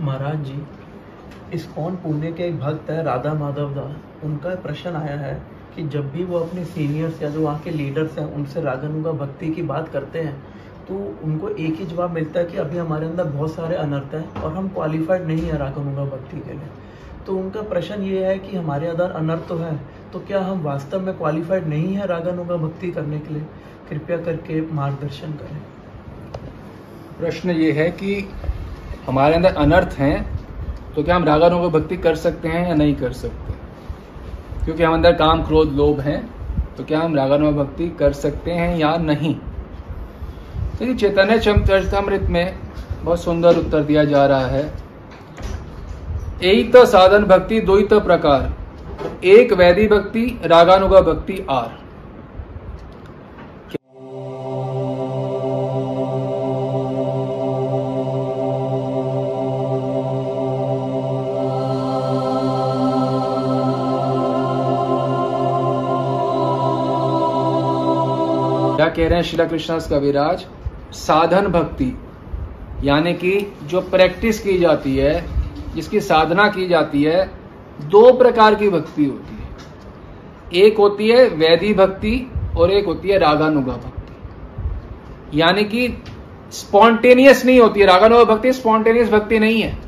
महाराज जी ISKCON Pune के एक भक्त है, राधा माधव दास उनका प्रश्न आया है कि जब भी वो अपने सीनियर्स या जो वहाँ के लीडर्स हैं, उनसे रागानुगा भक्ति की बात करते हैं तो उनको एक ही जवाब मिलता है कि अभी हमारे अंदर बहुत सारे अनर्थ हैं और हम क्वालिफाइड नहीं है रागानुगा भक्ति के लिए। तो उनका प्रश्न ये है कि हमारे अंदर अनर्थ तो है तो क्या हम वास्तव में क्वालिफाइड नहीं है रागानुगा भक्ति करने के लिए? कृपया करके मार्गदर्शन करें। प्रश्न ये है कि हमारे अंदर अनर्थ हैं तो क्या हम रागानुगा भक्ति कर सकते हैं या नहीं कर सकते? क्योंकि हम अंदर काम, क्रोध, लोभ हैं तो क्या हम रागानुगा भक्ति कर सकते हैं या नहीं? तो चैतन्य चरितमृत में बहुत सुंदर उत्तर दिया जा रहा है। एक तो साधन भक्ति दो ही तो प्रकार। एक वैदी भक्ति, रागानुगा भक्ति आर। कह रहे हैं शिला कृष्णदास कविराज, साधन भक्ति, यानी कि जो प्रैक्टिस की जाती है, जिसकी साधना की जाती है, दो प्रकार की भक्ति होती है। एक होती है वैदी भक्ति और एक होती है रागानुगा भक्ति। यानी कि स्पॉन्टेनियस नहीं होती है रागानुगा भक्ति, स्पॉन्टेनियस भक्ति नहीं है।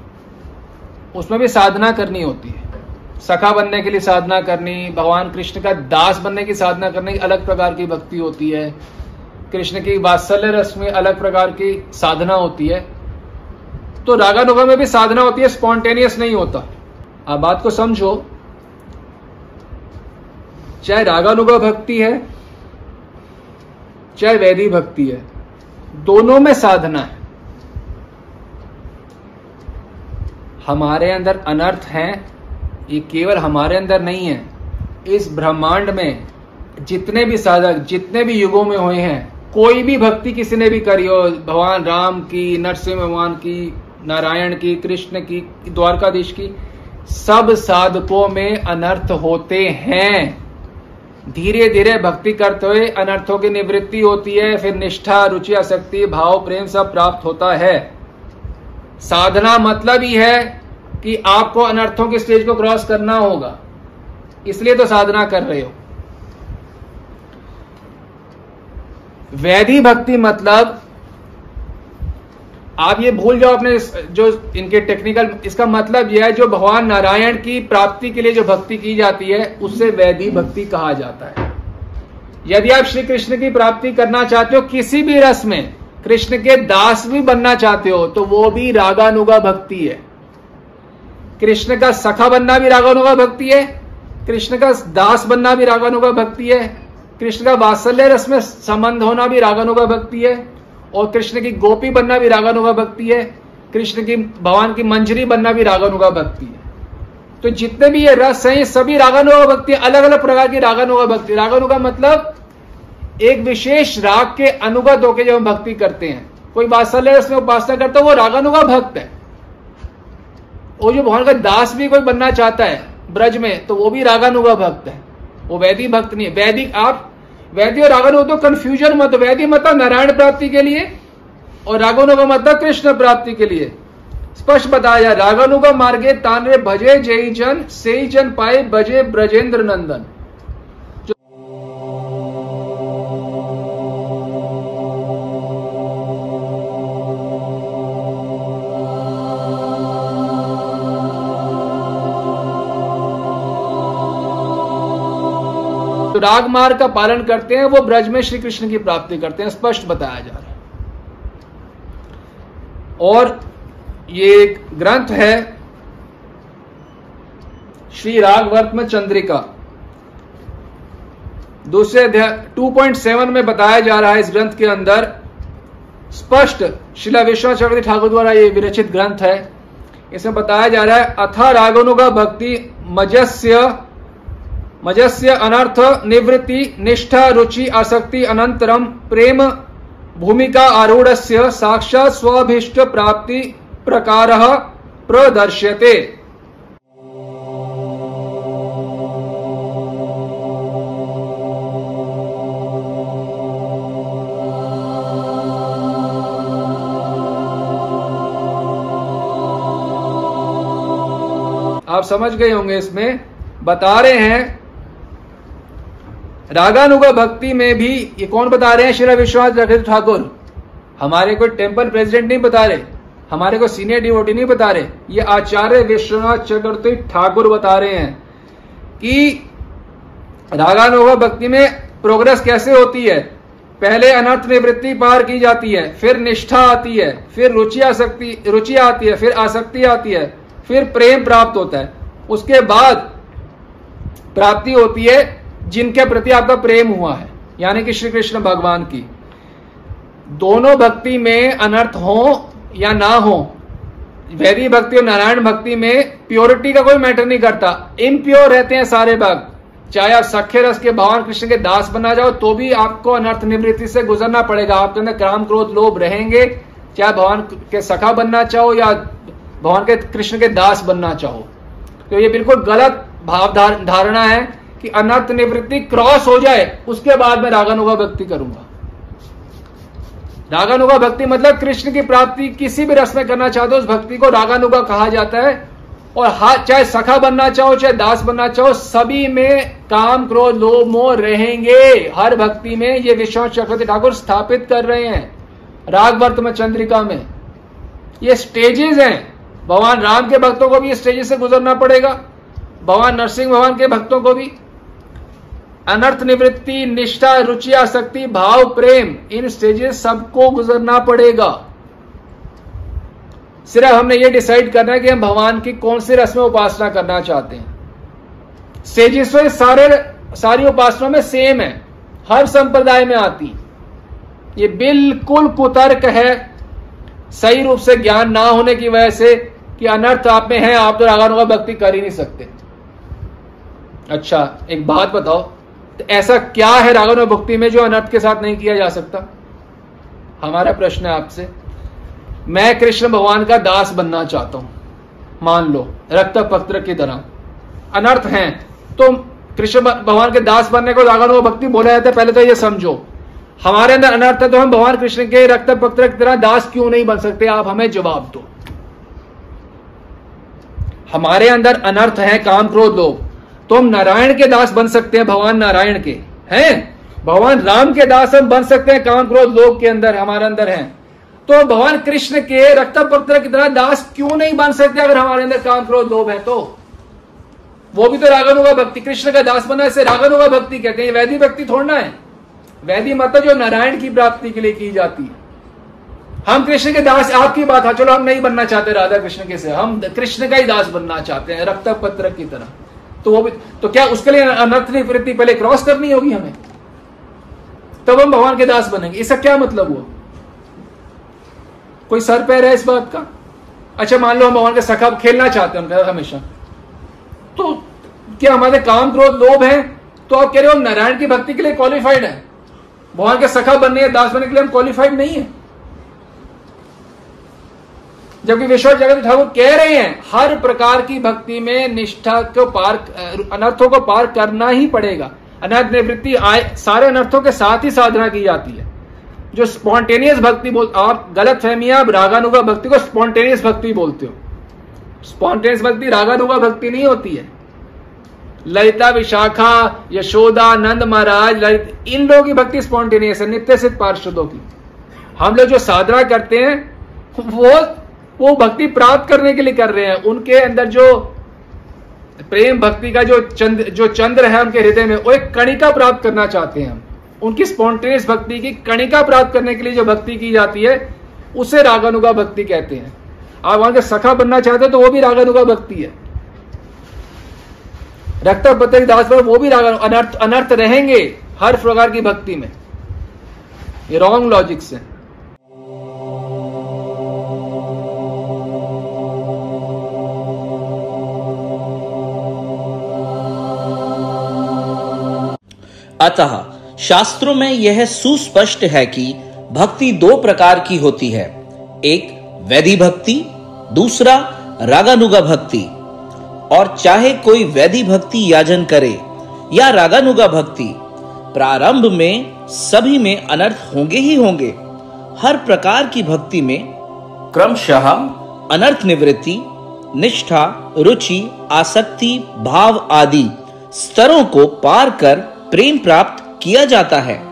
उसमें भी साधना करनी होती है। सखा बनने के लिए साधना करनी, भगवान कृष्ण का दास बनने की साधना करने की अलग प्रकार की भक्ति होती है। कृष्ण की वात्सल्य रस में अलग प्रकार की साधना होती है। तो रागानुगा में भी साधना होती है, स्पॉन्टेनियस नहीं होता। आप बात को समझो। चाहे रागानुगा भक्ति है, चाहे वैदी भक्ति है, दोनों में साधना है। हमारे अंदर अनर्थ हैं ये केवल हमारे अंदर नहीं है। इस ब्रह्मांड में जितने भी साधक, जितने भी युगों में हुए हैं, कोई भी भक्ति किसी ने भी करी हो, भगवान राम की, नरसिंह भगवान की, नारायण की, कृष्ण की, द्वारकाधीश की, सब साधकों में अनर्थ होते हैं। धीरे धीरे भक्ति करते हुए अनर्थों की निवृत्ति होती है, फिर निष्ठा, रुचि, आसक्ति, भाव, प्रेम सब प्राप्त होता है। साधना मतलब ही है कि आपको अनर्थों की स्टेज को क्रॉस करना होगा। इसलिए तो साधना कर रहे हो। वैधि भक्ति मतलब आप ये भूल जाओ अपने जो इनके टेक्निकल इसका मतलब यह है जो भगवान नारायण की प्राप्ति के लिए जो भक्ति की जाती है, उससे वैधि भक्ति कहा जाता है। यदि आप श्री कृष्ण की प्राप्ति करना चाहते हो, किसी भी रस में, कृष्ण के दास भी बनना चाहते हो तो वो भी रागानुगा भक्ति है। कृष्ण का सखा बनना भी रागानुगा भक्ति है। कृष्ण का दास बनना भी रागानुगा भक्ति है। कृष्ण का वात्सल्य रस में संबंध होना भी रागानुगा भक्ति है। और कृष्ण की गोपी बनना भी रागानुगा भक्ति है। कृष्ण की, भगवान की मंजरी बनना भी रागानुगा भक्ति है। तो जितने भी ये रस हैं, ये सभी रागानुगा भक्ति अलग अलग प्रकार की रागानुगा भक्ति रागानुगा मतलब एक विशेष राग के अनुगत होकर जब हम भक्ति करते हैं, कोई वात्सल्य रस में उपासना करता है, वो रागानुगा भक्त है। वो जो भगवान का दास भी कोई बनना चाहता है ब्रज में तो वो भी रागानुगा भक्त है। वो वैदिक भक्त नहीं है वैदिक आप वैदिक और रागानु तो कंफ्यूजन मत वैदिक मत नारायण प्राप्ति के लिए और रागानुगा मत कृष्ण प्राप्ति के लिए। स्पष्ट बताया, रागानुगा मार्गे तानरे भजे जय जन से जन पाए भजे ब्रजेंद्र नंदन। तो राग मार्ग का पालन करते हैं, वो ब्रज में श्री कृष्ण की प्राप्ति करते हैं, स्पष्ट बताया जा रहा है। और ये एक ग्रंथ है, श्री रागवर्तम चंद्रिका। दूसरे अध्याय 2.7 में बताया जा रहा है इस ग्रंथ के अंदर, स्पष्ट शिला विश्वनाथ चक्रवर्ती ठाकुर द्वारा ये विरचित ग्रंथ है। इसमें बताया जा रहा है, अथा रागनुगा भक्ति मजस्य मजस्य अनर्थ, निवृत्ति, निष्ठा, रुचि, आसक्ति अनंतरम प्रेम, भूमिका आरूढ़ साक्षात स्वाभिष्ट, प्राप्ति, प्रकार प्रदर्श्यते। आप समझ गए होंगे इसमें, बता रहे हैं रागानुगा भक्ति में भी ये कौन बता रहे हैं? श्री विश्वनाथ ठाकुर। हमारे कोई टेंपल प्रेसिडेंट नहीं बता रहे। हमारे को सीनियर डिवोटी नहीं बता रहे। ये आचार्य विश्वनाथ चक्रवर्ती ठाकुर बता रहे हैं कि रागानुगा भक्ति में प्रोग्रेस कैसे होती है? पहले अनर्थ निवृत्ति पार की जाती है, फिर निष्ठा आती है, फिर रुचि आसक्ति, रुचि आती है, फिर आसक्ति आती है, फिर प्रेम प्राप्त होता है। उसके बाद प्राप्ति होती है जिनके प्रति आपका प्रेम हुआ है, यानी कि श्री कृष्ण भगवान की। दोनों भक्ति में अनर्थ हो या ना हो वैदिक भक्ति और नारायण भक्ति में प्योरिटी का कोई मैटर नहीं करता। इम्प्योर रहते हैं सारे भक्त। चाहे आप सख्य रस के, भगवान कृष्ण के दास बना जाओ तो भी आपको अनर्थ निवृत्ति से गुजरना पड़ेगा। आपके अंदर काम क्रोध लोभ रहेंगे। चाहे भगवान के सखा बनना चाहो या भगवान के कृष्ण के दास बनना चाहो। तो ये बिल्कुल गलत भाव धारणा है। कि अनर्थ निवृत्ति क्रॉस हो जाए, उसके बाद मैं रागानुगा भक्ति करूँगा। रागानुगा भक्ति मतलब कृष्ण की प्राप्ति किसी भी रस में करना चाहते हो, उस भक्ति को रागानुगा कहा जाता है। और चाहे सखा बनना चाहो, चाहे दास बनना चाहो, सभी में काम, क्रोध, लोभ, मोह रहेंगे। हर भक्ति में ये विश्वनाथ चक्रवर्ती ठाकुर स्थापित कर रहे हैं, राग वर्तम चंद्रिका में। ये स्टेजेस हैं। भगवान राम के भक्तों को भी स्टेजेस से गुजरना पड़ेगा। भगवान नरसिंह भगवान के भक्तों को भी। अनर्थ निवृत्ति, निष्ठा, रुचि, आसक्ति, भाव, प्रेम, इन स्टेजेस सबको गुजरना पड़ेगा। सिर्फ़ हमने ये डिसाइड करना है कि हम भगवान की कौन सी रस्म उपासना करना चाहते हैं। स्टेजेस तो सारे, सारी उपासना में सेम है। हर संप्रदाय में आती ये बिल्कुल कुतर्क है। सही रूप से ज्ञान ना होने की वजह से कि अनर्थ आप में है, आप तो रागानुगा भक्ति कर ही नहीं सकते। अच्छा एक बात बताओ। तो ऐसा क्या है रागानुगा भक्ति में जो अनर्थ के साथ नहीं किया जा सकता? हमारा प्रश्न है आपसे। मैं कृष्ण भगवान का दास बनना चाहता हूँ। मान लो रक्त पत्र की तरह। अनर्थ हैं तो कृष्ण भगवान के दास बनने को रागानुगा भक्ति बोला जाता है, पहले तो ये समझो। हमारे अंदर अनर्थ है तो हम भगवान कृष्ण के रक्त पत्र की तरह दास क्यों नहीं बन सकते? आप हमें जवाब दो। हमारे अंदर अनर्थ है, काम क्रोध लोग तो हम नारायण के दास बन सकते हैं, भगवान नारायण के। हैं? भगवान राम के दास हम बन सकते हैं काम क्रोध लोग के अंदर, हमारे अंदर हैं। तो भगवान कृष्ण के रक्त पत्र की तरह दास क्यों नहीं बन सकते अगर हमारे अंदर काम क्रोध लोभ है तो? वो भी तो रागानुगा भक्ति। कृष्ण का दास बना इसे रागानुगा भक्ति। कहते हैं, वैदी भक्ति थोड़ना है। वैदी मत जो नारायण की प्राप्ति के लिए की जाती है। हम कृष्ण के दास, आपकी बात, है, चलो, हम नहीं बनना चाहते राधा कृष्ण के से। हम कृष्ण का ही दास बनना चाहते हैं रक्त पत्र की तरह। तो वो भी तो क्या उसके लिए अनर्थ निवृत्ति पहले क्रॉस करनी होगी हमें? तब हम भगवान के दास बनेंगे। इसका क्या मतलब हुआ? कोई सर पैर है इस बात का? अच्छा मान लो हम भगवान के सखा खेलना चाहते हैं उनका हमेशा। तो क्या हमारे काम क्रोध लोभ है? तो आप कह रहे हो नारायण की भक्ति के लिए क्वालिफाइड है। भगवान के सखा बनने दास बनने के लिए हम क्वालिफाइड नहीं है। जबकि विश्व जगत ठाकुर कह रहे हैं, हर प्रकार की भक्ति में निष्ठा को पार अनर्थों को पार करना ही पड़ेगा। अनर्थ निवृत्ति आए सारे अनर्थों के साथ ही साधना की जाती है। जो स्पॉन्टेनियस भक्ति बोल, आप गलत फहमिया आप रागानुगा भक्ति को स्पॉन्टेनियस भक्ति बोलते हो। स्पॉन्टेनियस भक्ति रागानुगा भक्ति नहीं होती है। ललिता विशाखा, यशोदा, नंद महाराज, ललित, इन लोगों की भक्ति स्पॉन्टेनियस है, नित्य सिद्ध पार्षदों की। हम लोग जो साधना करते हैं, वो वो भक्ति प्राप्त करने के लिए कर रहे हैं। उनके अंदर जो प्रेम भक्ति का जो चंद्र जो चंद्र है उनके हृदय में, वो एक कणिका प्राप्त करना चाहते हैं उनकी स्पॉन्टेनियस भक्ति की कणिका प्राप्त करने के लिए जो भक्ति की जाती है, उसे रागानुगा भक्ति कहते हैं। आप वहाँ के सखा बनना चाहते हो तो वो भी रागानुगा भक्ति है। रक्त पत्र दास पर वो भी रागा अनर्थ अनर्थ रहेंगे हर प्रकार की भक्ति में। ये रॉन्ग लॉजिक्स से अतः शास्त्रों में यह सुस्पष्ट है कि भक्ति दो प्रकार की होती है। एक, वैधि भक्ति, दूसरा, रागानुगा भक्ति। और चाहे कोई वैधि भक्ति याजन करे या रागानुगा भक्ति, प्रारंभ में सभी में अनर्थ होंगे ही होंगे। हर प्रकार की भक्ति में क्रमशः अनर्थ निवृत्ति, निष्ठा, रुचि, आसक्ति, भाव आदि स्तरों को पार कर प्रेम प्राप्त किया जाता है।